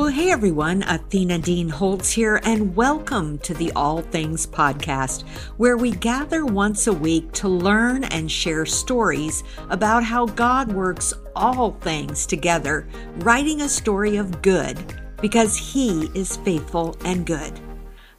Well, hey everyone, Athena Dean Holtz here, and welcome to the All Things Podcast, where we gather once a week to learn and share stories about how God works all things together, writing a story of good, because He is faithful and good.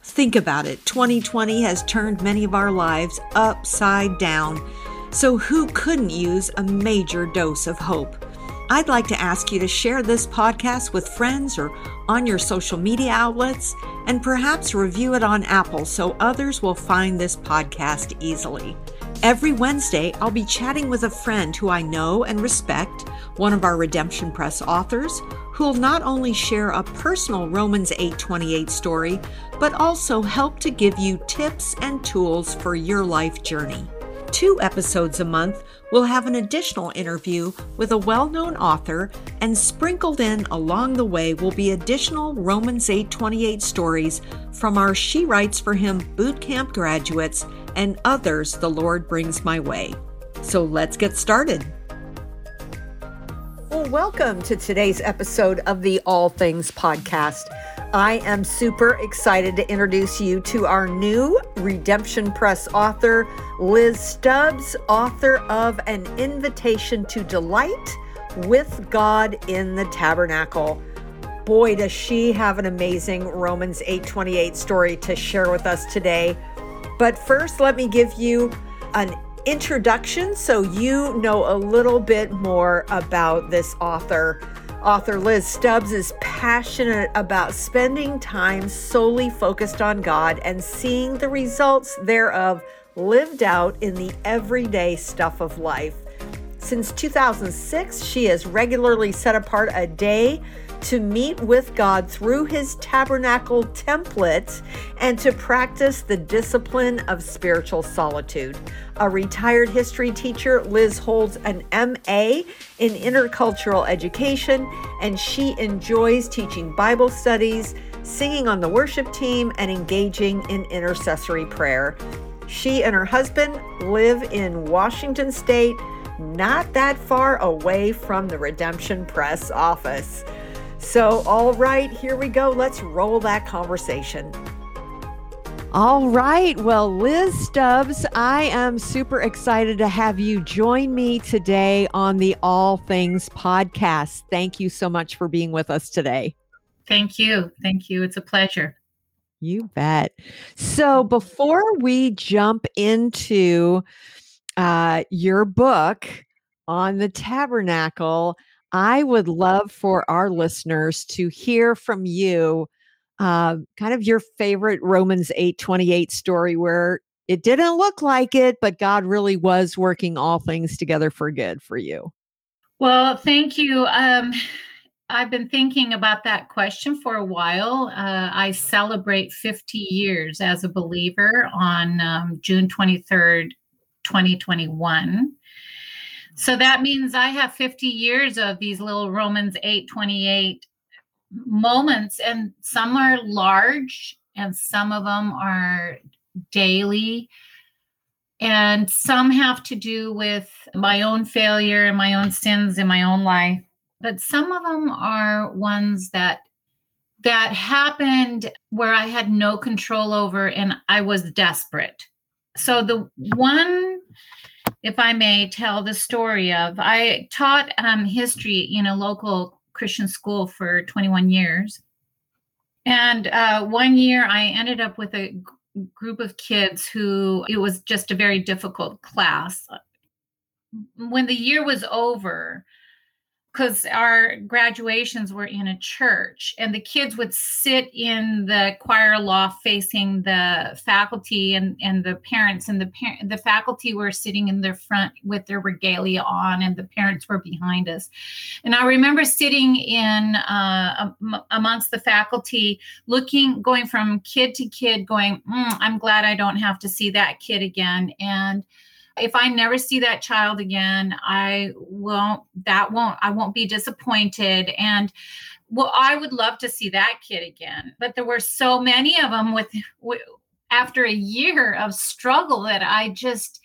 Think about it 2020 has turned many of our lives upside down, so who couldn't use a major dose of hope? I'd like to ask you to share this podcast with friends or on your social media outlets, and perhaps review it on Apple so others will find this podcast easily. Every Wednesday, I'll be chatting with a friend who I know and respect, one of our Redemption Press authors, who will not only share a personal Romans 8:28 story, but also help to give you tips and tools for your life journey two episodes a month, we'll have an additional interview with a well known author, and sprinkled in along the way will be additional Romans 828 stories from our She Writes for Him bootcamp graduates and others the Lord brings my way. So let's get started. Well, welcome to today's episode of the All Things Podcast. I am super excited to introduce you to our new Redemption Press author, Liz Stubbs, author of An Invitation to Delight with God in the Tabernacle. Boy, does she have an amazing Romans 8:28 story to share with us today. But first, let me give you an introduction so you know a little bit more about this author. Author Liz Stubbs is passionate about spending time solely focused on God and seeing the results thereof lived out in the everyday stuff of life. Since 2006, she has regularly set apart a day to meet with God through his tabernacle template and to practice the discipline of spiritual solitude. A retired history teacher, Liz holds an MA in intercultural education, and she enjoys teaching Bible studies, singing on the worship team, and engaging in intercessory prayer. She and her husband live in Washington State, not that far away from the Redemption Press office. So, all right, here we go. Let's roll that conversation. All right. Well, Liz Stubbs, I am super excited to have you join me today on the All Things podcast. Thank you so much for being with us today. Thank you. Thank you. It's a pleasure. You bet. So, before we jump into uh, your book on the tabernacle, I would love for our listeners to hear from you uh, kind of your favorite Romans 8:28 story where it didn't look like it, but God really was working all things together for good for you. Well, thank you. Um, I've been thinking about that question for a while. Uh, I celebrate 50 years as a believer on um, June 23rd, 2021. So that means I have 50 years of these little Romans 8 28 moments, and some are large, and some of them are daily. And some have to do with my own failure and my own sins in my own life. But some of them are ones that that happened where I had no control over and I was desperate. So the one if I may tell the story of, I taught um, history in a local Christian school for 21 years. And uh, one year I ended up with a g- group of kids who it was just a very difficult class. When the year was over, because our graduations were in a church and the kids would sit in the choir loft facing the faculty and, and the parents and the par- the faculty were sitting in the front with their regalia on and the parents were behind us. And i remember sitting in uh, amongst the faculty looking going from kid to kid going mm, i'm glad i don't have to see that kid again. And if I never see that child again, I won't, that won't, I won't be disappointed. And well, I would love to see that kid again. But there were so many of them with, with after a year of struggle that I just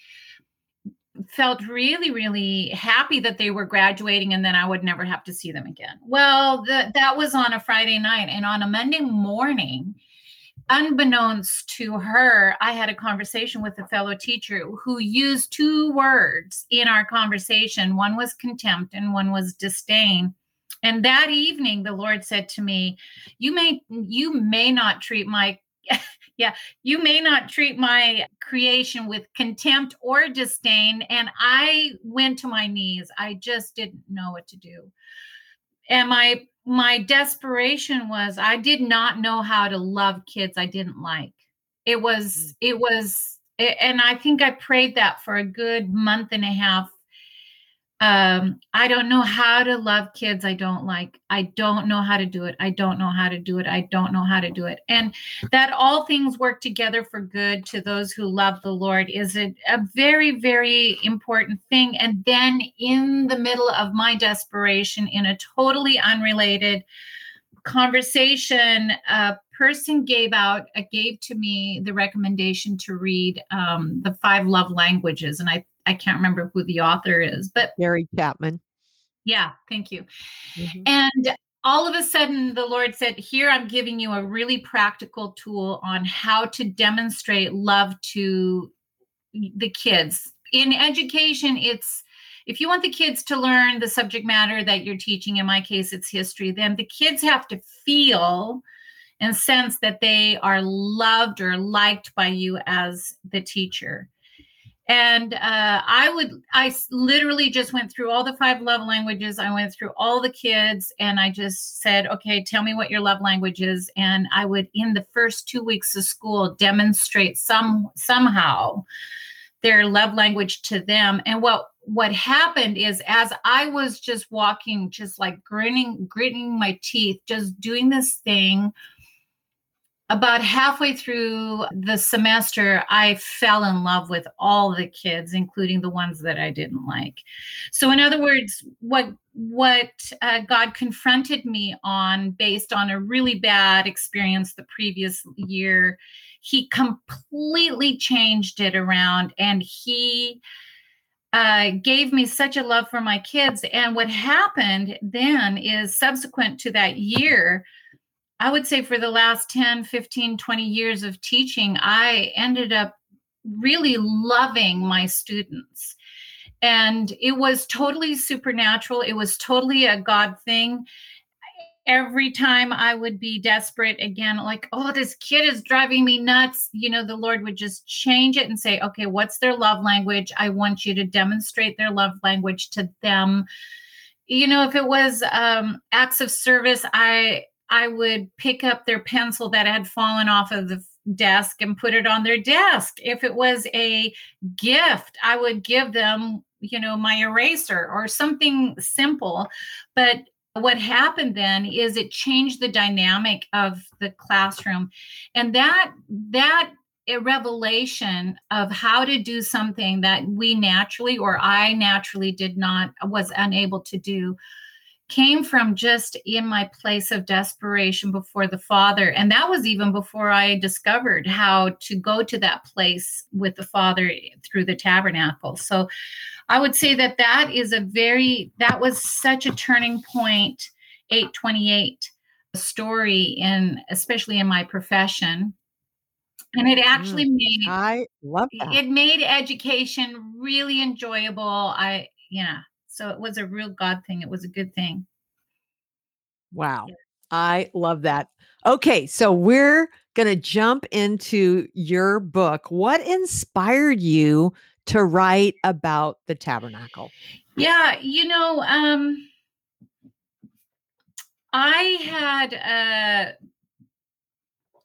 felt really, really happy that they were graduating and then I would never have to see them again. Well, the, that was on a Friday night. And on a Monday morning, unbeknownst to her, I had a conversation with a fellow teacher who used two words in our conversation. One was contempt and one was disdain. And that evening the Lord said to me, "You may you may not treat my yeah, you may not treat my creation with contempt or disdain. And I went to my knees. I just didn't know what to do. And my my desperation was I did not know how to love kids I didn't like. It was, mm. it was, and I think I prayed that for a good month and a half um i don't know how to love kids i don't like. I don't know how to do it. I don't know how to do it. I don't know how to do it. And that all things work together for good to those who love the lord is a, a very very important thing. And then in the middle of my desperation in a totally unrelated conversation a person gave out uh, gave to me the recommendation to read um, the five love languages. And i I can't remember who the author is, but Gary Chapman. Yeah, thank you. Mm-hmm. And all of a sudden, the Lord said, Here, I'm giving you a really practical tool on how to demonstrate love to the kids. In education, it's if you want the kids to learn the subject matter that you're teaching, in my case, it's history, then the kids have to feel and sense that they are loved or liked by you as the teacher and uh, i would i literally just went through all the five love languages. I went through all the kids and i just said okay tell me what your love language is. And i would in the first two weeks of school demonstrate some somehow their love language to them. And what what happened is as i was just walking just like grinning gritting my teeth just doing this thing about halfway through the semester, I fell in love with all the kids, including the ones that I didn't like. So, in other words, what what uh, God confronted me on, based on a really bad experience the previous year, He completely changed it around, and He uh, gave me such a love for my kids. And what happened then is, subsequent to that year I would say for the last 10, 15, 20 years of teaching, I ended up really loving my students. And it was totally supernatural. It was totally a God thing. Every time I would be desperate again, like, oh, this kid is driving me nuts, you know, the Lord would just change it and say, okay, what's their love language? I want you to demonstrate their love language to them. You know, if it was um, acts of service, I I would pick up their pencil that had fallen off of the desk and put it on their desk. If it was a gift, I would give them, you know, my eraser or something simple. But what happened then is it changed the dynamic of the classroom. And that that a revelation of how to do something that we naturally or I naturally did not was unable to do came from just in my place of desperation before the Father. And that was even before I discovered how to go to that place with the Father through the tabernacle. So I would say that that is a very, that was such a turning point, 828 story in, especially in my profession. And it actually mm, made I love that. It made education really enjoyable. I yeah, so it was a real God thing. It was a good thing. Wow. Yeah. I love that. Okay, so we're going to jump into your book. What inspired you to write about the tabernacle? Yeah, you know, um I had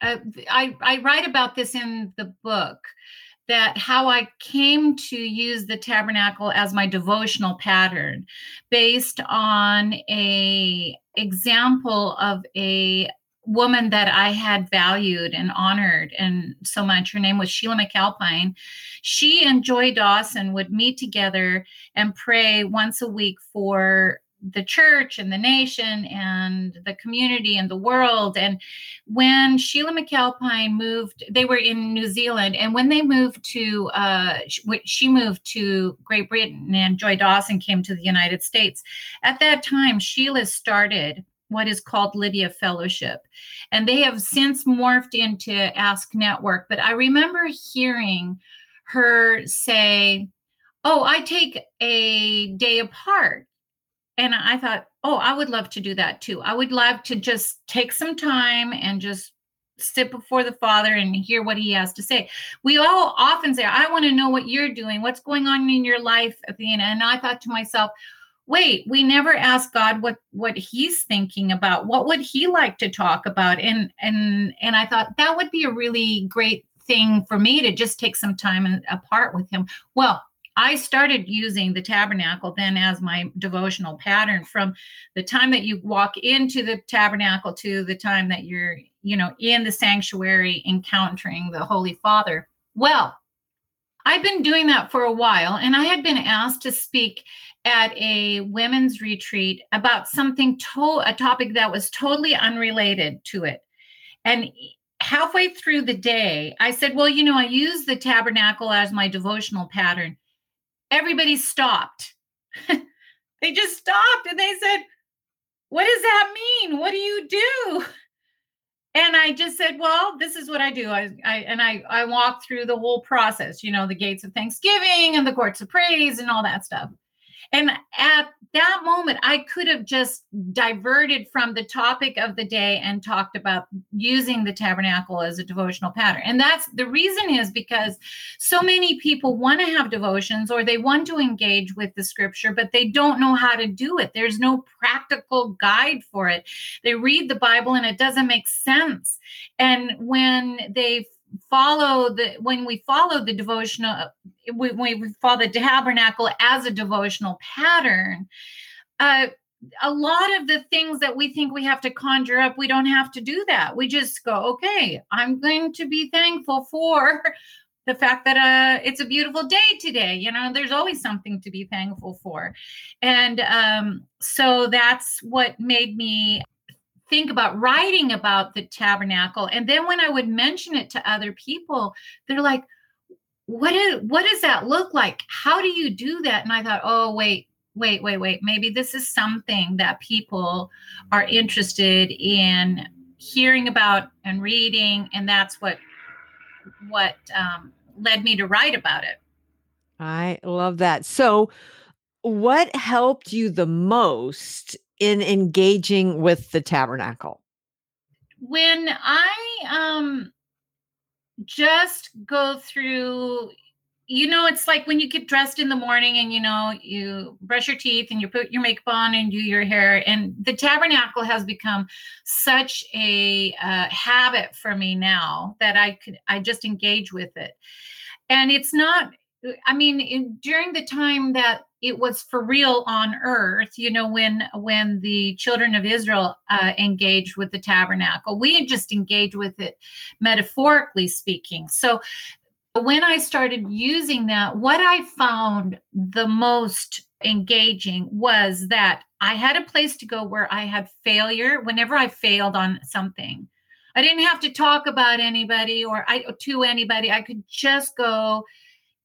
uh, uh I I write about this in the book that how I came to use the tabernacle as my devotional pattern based on a example of a woman that I had valued and honored and so much. Her name was Sheila McAlpine. She and Joy Dawson would meet together and pray once a week for the church and the nation and the community and the world. And when Sheila McAlpine moved, they were in New Zealand, and when they moved to, uh, she moved to Great Britain, and Joy Dawson came to the United States. At that time, Sheila started what is called Lydia Fellowship. And they have since morphed into Ask Network. But I remember hearing her say, Oh, I take a day apart. And I thought, Oh, I would love to do that too. I would love to just take some time and just sit before the Father and hear what He has to say. We all often say, I want to know what you're doing, what's going on in your life, Athena. And I thought to myself, wait we never ask god what what he's thinking about what would he like to talk about and and and i thought that would be a really great thing for me to just take some time and apart with him well I started using the tabernacle then as my devotional pattern from the time that you walk into the tabernacle to the time that you're, you know, in the sanctuary encountering the Holy Father. Well, I've been doing that for a while, and I had been asked to speak at a women's retreat about something to a topic that was totally unrelated to it. And halfway through the day, I said, Well, you know, I use the tabernacle as my devotional pattern. Everybody stopped. they just stopped and they said, What does that mean? What do you do? and i just said well this is what i do i, I and i i walk through the whole process you know the gates of thanksgiving and the courts of praise and all that stuff and at that moment, I could have just diverted from the topic of the day and talked about using the tabernacle as a devotional pattern. And that's the reason is because so many people want to have devotions or they want to engage with the scripture, but they don't know how to do it. There's no practical guide for it. They read the Bible and it doesn't make sense. And when they follow the when we follow the devotional when we follow the tabernacle as a devotional pattern uh a lot of the things that we think we have to conjure up we don't have to do that. We just go okay i'm going to be thankful for the fact that uh it's a beautiful day today you know there's always something to be thankful for. And um so that's what made me think about writing about the tabernacle. And then when i would mention it to other people they're like what is what does that look like? How do you do that? And i thought oh wait wait wait wait. Maybe this is something that people are interested in hearing about and reading. And that's what what um, led me to write about it. I love that. So what helped you the most in engaging with the tabernacle? When I um just go through you know it's like when you get dressed in the morning and you know you brush your teeth and you put your makeup on and do your hair and the tabernacle has become such a uh, habit for me now that i could i just engage with it and it's not i mean in, during the time that it was for real on earth you know when when the children of israel uh, engaged with the tabernacle we just engaged with it metaphorically speaking. So when i started using that what i found the most engaging was that i had a place to go where i had failure whenever i failed on something. I didn't have to talk about anybody or i to anybody. I could just go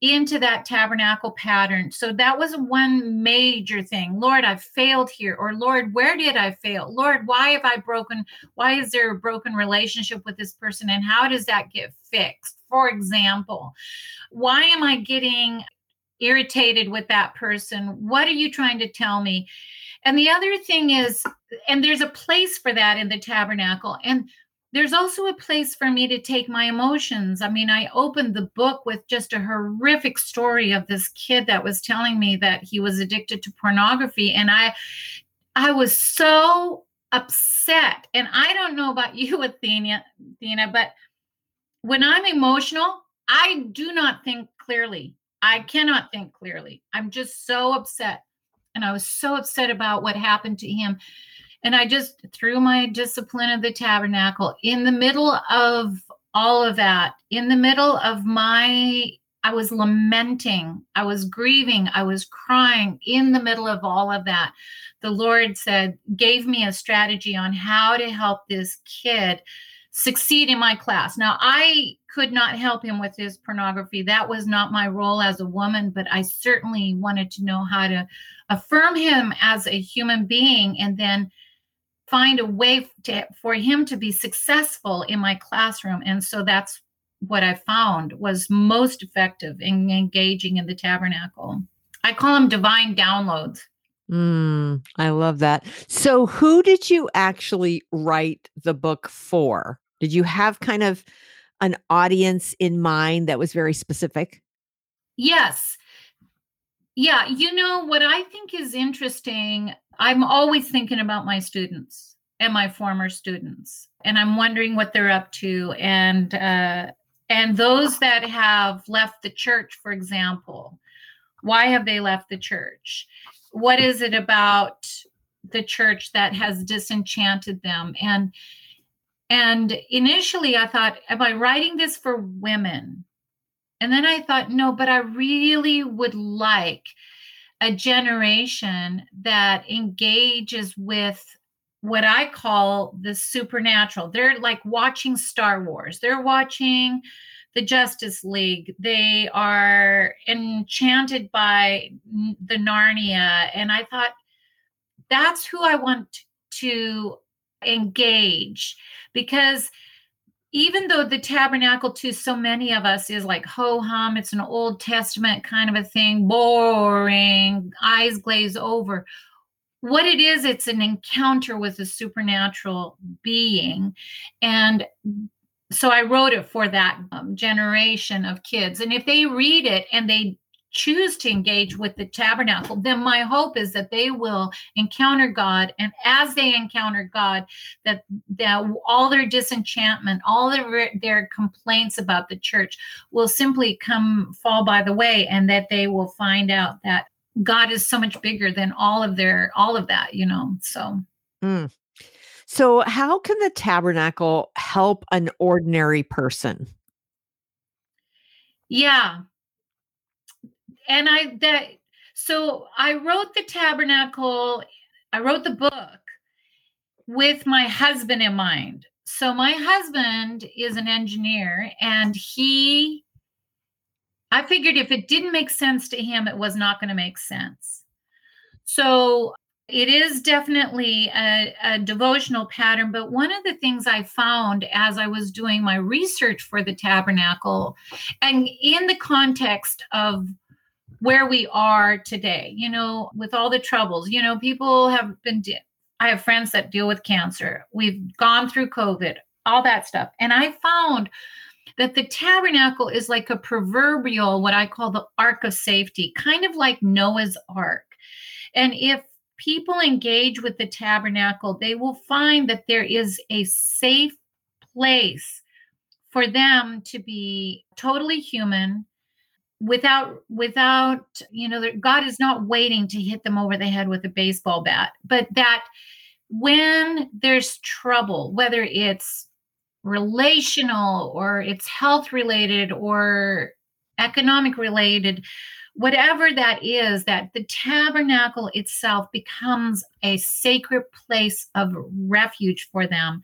into that tabernacle pattern. So that was one major thing. Lord, I've failed here. Or Lord, where did I fail? Lord, why have I broken? Why is there a broken relationship with this person? And how does that get fixed? For example, why am I getting irritated with that person? What are you trying to tell me? And the other thing is, and there's a place for that in the tabernacle. And there's also a place for me to take my emotions. I mean, I opened the book with just a horrific story of this kid that was telling me that he was addicted to pornography and I I was so upset. And I don't know about you Athena, Athena, but when I'm emotional, I do not think clearly. I cannot think clearly. I'm just so upset. And I was so upset about what happened to him and I just, through my discipline of the tabernacle, in the middle of all of that, in the middle of my I was lamenting, I was grieving, I was crying in the middle of all of that. The Lord said, gave me a strategy on how to help this kid succeed in my class. Now, I could not help him with his pornography. That was not my role as a woman, but I certainly wanted to know how to affirm him as a human being and then find a way to, for him to be successful in my classroom. And so that's what I found was most effective in engaging in the tabernacle. I call them divine downloads. Mm, I love that. So, who did you actually write the book for? Did you have kind of an audience in mind that was very specific? Yes. Yeah. You know, what I think is interesting, I'm always thinking about my students and my former students, and I'm wondering what they're up to. And, uh, and those that have left the church, for example, why have they left the church? What is it about the church that has disenchanted them? And and initially I thought, am I writing this for women? And then I thought, no, but I really would like a generation that engages with what I call the supernatural. They're like watching Star Wars. They're watching the Justice League. They are enchanted by the Narnia. And I thought, that's who I want to engage because even though the tabernacle to so many of us is like ho hum, it's an Old Testament kind of a thing, boring, eyes glaze over what it is it's an encounter with a supernatural being. And so i wrote it for that um, generation of kids. And if they read it and they choose to engage with the tabernacle then my hope is that they will encounter god and as they encounter god that that all their disenchantment all their their complaints about the church will simply come fall by the way and that they will find out that God is so much bigger than all of their all of that, you know. So mm. So how can the tabernacle help an ordinary person? Yeah. And I that so I wrote the tabernacle, I wrote the book with my husband in mind. So my husband is an engineer and he I figured if it didn't make sense to him, it was not going to make sense. So it is definitely a, a, devotional pattern. But one of the things I found as I was doing my research for the tabernacle, and in the context of where we are today, you know, with all the troubles, you know, people have been, I have friends that deal with cancer. We've gone through COVID, all that stuff. And I found that the tabernacle is like a proverbial, what I call the ark of safety, kind of like Noah's ark. And if people engage with the tabernacle, they will find that there is a safe place for them to be totally human without without you know god is not waiting to hit them over the head with a baseball bat but that when there's trouble whether it's relational or it's health related or economic related whatever that is that the tabernacle itself becomes a sacred place of refuge for them.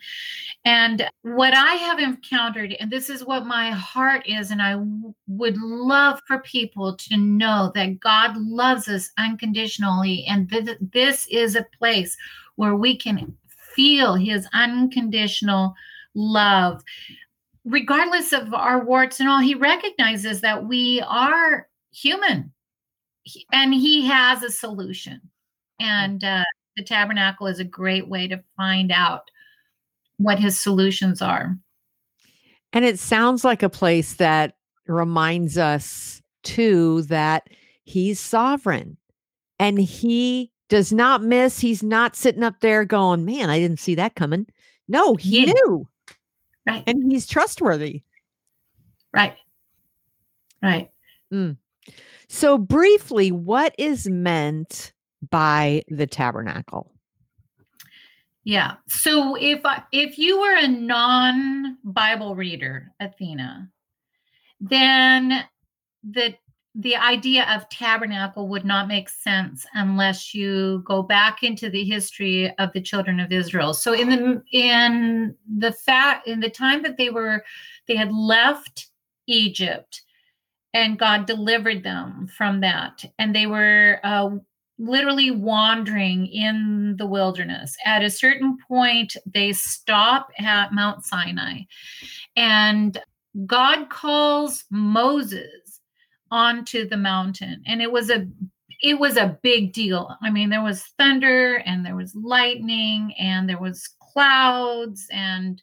And what i have encountered and this is what my heart is and I w- would love for people to know that god loves us unconditionally and th- this is a place where we can feel his unconditional love. Regardless of our warts and all he recognizes that we are human and he has a solution and uh, the tabernacle is a great way to find out what his solutions are and it sounds like a place that reminds us too that he's sovereign and he does not miss he's not sitting up there going man i didn't see that coming no he yeah. knew Right. And he's trustworthy. Right. Right. Mm. So, briefly, what is meant by the tabernacle? Yeah. So, if if you were a non-Bible reader, Athena, then the the idea of tabernacle would not make sense unless you go back into the history of the children of Israel. So in the in the fact in the time that they were they had left Egypt and God delivered them from that. And they were uh, literally wandering in the wilderness. At a certain point they stop at Mount Sinai and God calls Moses onto the mountain. And it was a it was a big deal. I mean there was thunder and there was lightning and there was clouds and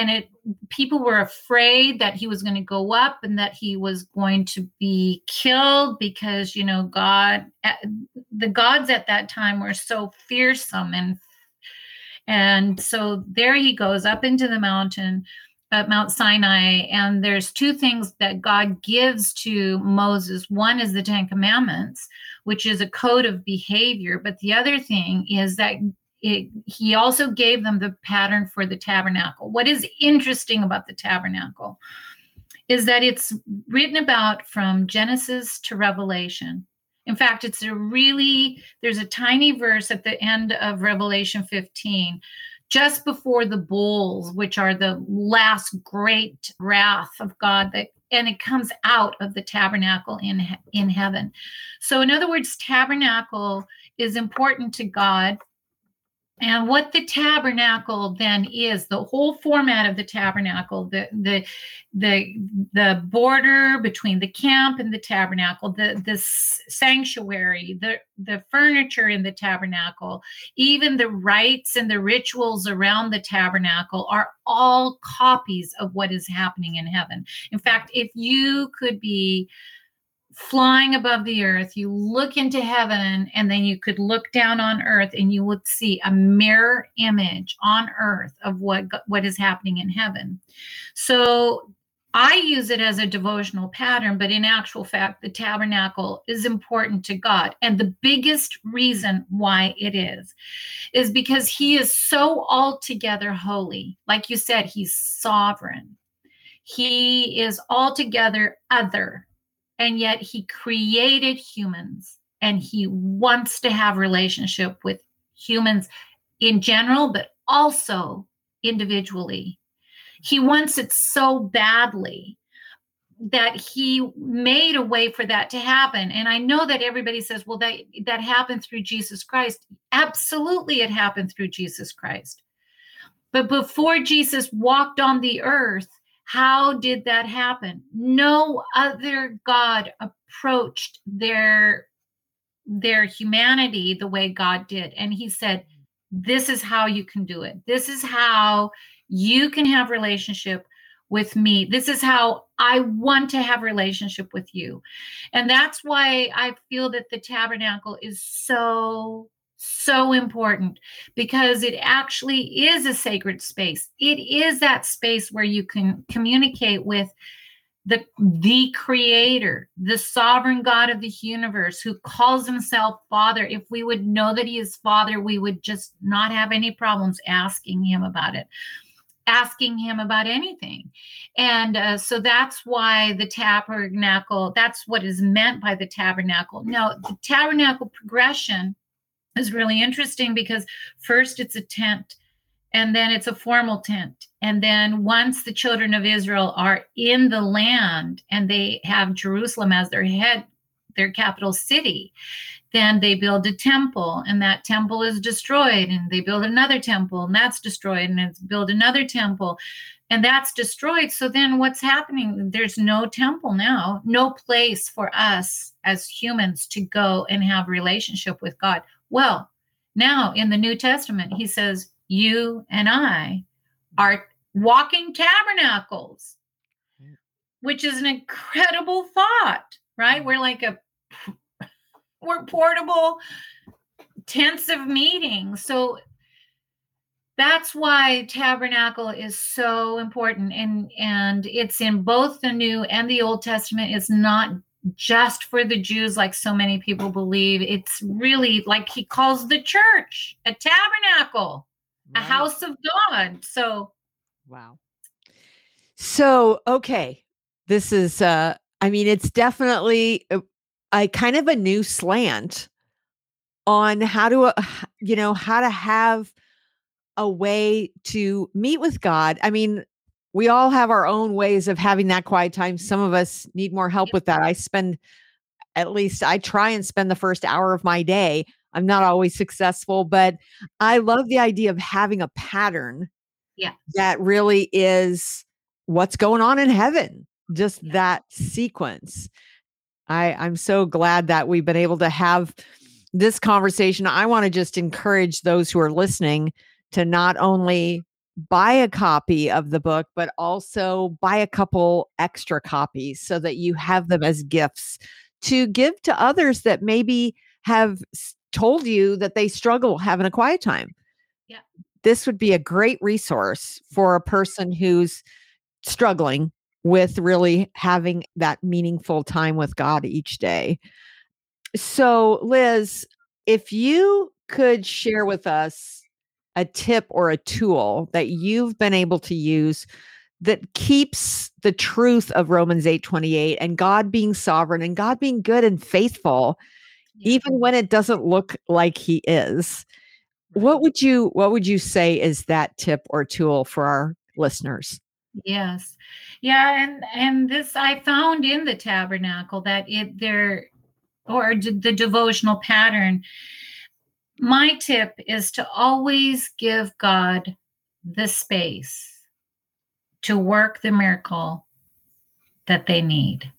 and it people were afraid that he was going to go up and that he was going to be killed because you know god eh, the gods at that time were so fearsome and and so there he goes up into the mountain at Mount Sinai, and there's two things that God gives to Moses. One is the Ten Commandments, which is a code of behavior, but the other thing is that it, he also gave them the pattern for the tabernacle. What is interesting about the tabernacle is that it's written about from Genesis to Revelation. In fact, it's a really, there's a tiny verse at the end of Revelation 15 just before the bowls, which are the last great wrath of God that and it comes out of the tabernacle in in heaven. So in other words, tabernacle is important to God and what the tabernacle then is the whole format of the tabernacle the the the the border between the camp and the tabernacle the the sanctuary the the furniture in the tabernacle even the rites and the rituals around the tabernacle are all copies of what is happening in heaven. In fact if you could be flying above the earth, you look into heaven, and then you could look down on earth and you would see a mirror image on earth of what, what is happening in heaven. So I use it as a devotional pattern, but in actual fact, the tabernacle is important to God. And the biggest reason why it is, is because He is so altogether holy. Like you said, He's sovereign. He is altogether other and yet he created humans and he wants to have relationship with humans in general but also individually. He wants it so badly that he made a way for that to happen. And i know that everybody says well that that happened through jesus christ. Absolutely it happened through jesus christ. But before jesus walked on the earth how did that happen? No other God approached their their humanity the way God did. And he said, this is how you can do it. This is how you can have relationship with me. This is how I want to have relationship with you. And that's why I feel that the tabernacle is so so important because it actually is a sacred space. It is that space where you can communicate with the the creator, the sovereign God of the universe who calls himself father. If we would know that he is father, we would just not have any problems asking him about it asking him about anything. And uh, so that's why the tabernacle, that's what is meant by the tabernacle. Now, the tabernacle progression is really interesting because first it's a tent and then it's a formal tent. And then once the children of Israel are in the land and they have Jerusalem as their head, their capital city, then they build a temple and that temple is destroyed and they build another temple and that's destroyed and it's build another temple and that's destroyed. So then what's happening? There's no temple now no place for us as humans to go and have relationship with god well, now in the New Testament, he says, You and I are walking tabernacles, which is an incredible thought, right? We're like a we're portable tents of meeting. So that's why tabernacle is so important and and it's in both the new and the old testament it's not just for the Jews, like so many people believe. It's really like he calls the church a tabernacle, right. a house of God. So, wow. So, okay, this is uh, I mean, it's definitely a, a kind of a new slant on how to, uh, you know, how to have a way to meet with God. I mean, we all have our own ways of having that quiet time. Mm-hmm. Some of us need more help with that. I spend, at least I try and spend the first hour of my day. I'm not always successful, but I love the idea of having a pattern yeah. that really is what's going on in heaven, just yeah. that sequence. I, I'm so glad that we've been able to have this conversation. I want to just encourage those who are listening to not mm-hmm. only buy a copy of the book, but also buy a couple extra copies so that you have them as gifts to give to others that maybe have told you that they struggle having a quiet time. Yeah. This would be a great resource for a person who's struggling with really having that meaningful time with God each day. So, Liz, if you could share with us a tip or a tool that you've been able to use that keeps the truth of Romans 8:28 and God being sovereign and God being good and faithful yeah. even when it doesn't look like he is. What would you what would you say is that tip or tool for our listeners? Yes. Yeah, and and this I found in the tabernacle that it there or the devotional pattern my tip is to always give God the space to work the miracle that they need.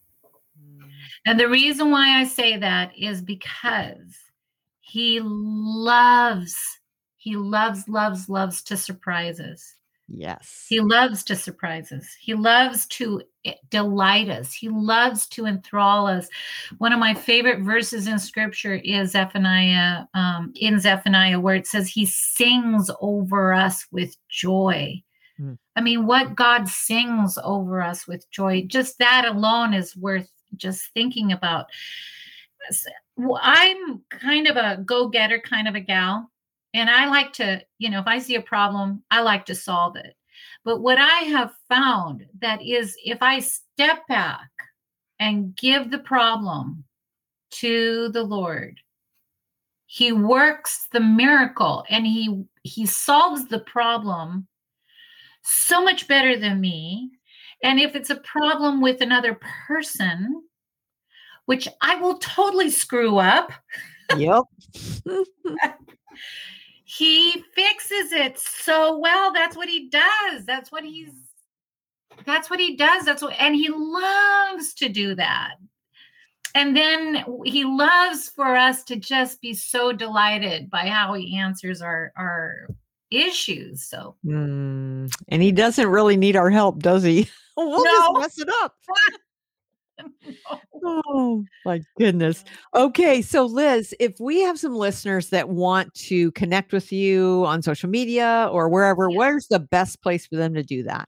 Mm. And the reason why I say that is because he loves, he loves, loves, loves to surprise us. Yes. He loves to surprise us. He loves to eh, delight us. He loves to enthrall us. One of my favorite verses in scripture is Zephaniah, um, in Zephaniah, where it says, He sings over us with joy. Mm. I mean, what God sings over us with joy, just that alone is worth just thinking about. I'm kind of a go getter kind of a gal. And I like to, you know, if I see a problem, I like to solve it. But what I have found that is if I step back and give the problem to the Lord, he works the miracle and he he solves the problem so much better than me. And if it's a problem with another person, which I will totally screw up. Yep. he fixes it so well. That's what he does. That's what he's that's what he does. That's what and he loves to do that. And then he loves for us to just be so delighted by how he answers our our issues. So mm, and he doesn't really need our help, does he? we'll no. just mess it up. Oh my goodness. Okay, so Liz, if we have some listeners that want to connect with you on social media or wherever, yeah. where's the best place for them to do that?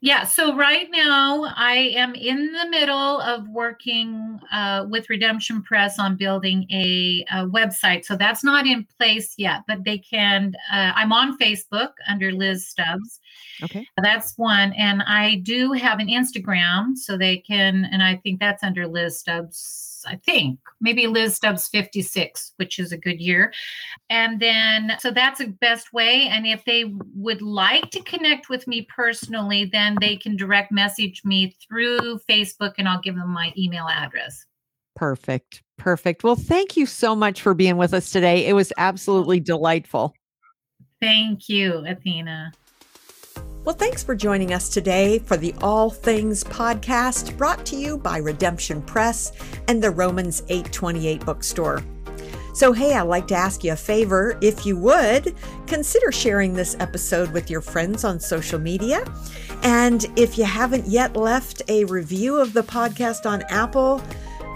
Yeah, so right now I am in the middle of working uh, with Redemption Press on building a, a, website. So that's not in place yet, but they can. Uh, I'm on Facebook under Liz Stubbs. Okay. That's one. And I do have an Instagram, so they can, and I think that's under Liz Stubbs I think, maybe Liz Stubbs 56, which is a good year. And then, so that's the best way. And if they would like to connect with me personally, then they can direct message me through Facebook and I'll give them my email address. Perfect. Perfect. Well, thank you so much for being with us today. It was absolutely delightful. Thank you, Athena. Well, thanks for joining us today for the All Things podcast brought to you by Redemption Press and the Romans 828 bookstore. So, hey, I'd like to ask you a favor. If you would, consider sharing this episode with your friends on social media. And if you haven't yet left a review of the podcast on Apple,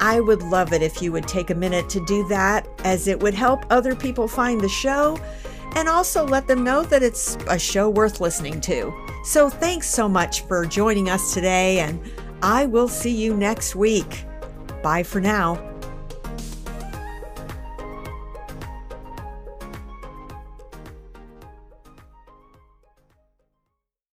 I would love it if you would take a minute to do that, as it would help other people find the show and also let them know that it's a show worth listening to. So thanks so much for joining us today, and I will see you next week. Bye for now.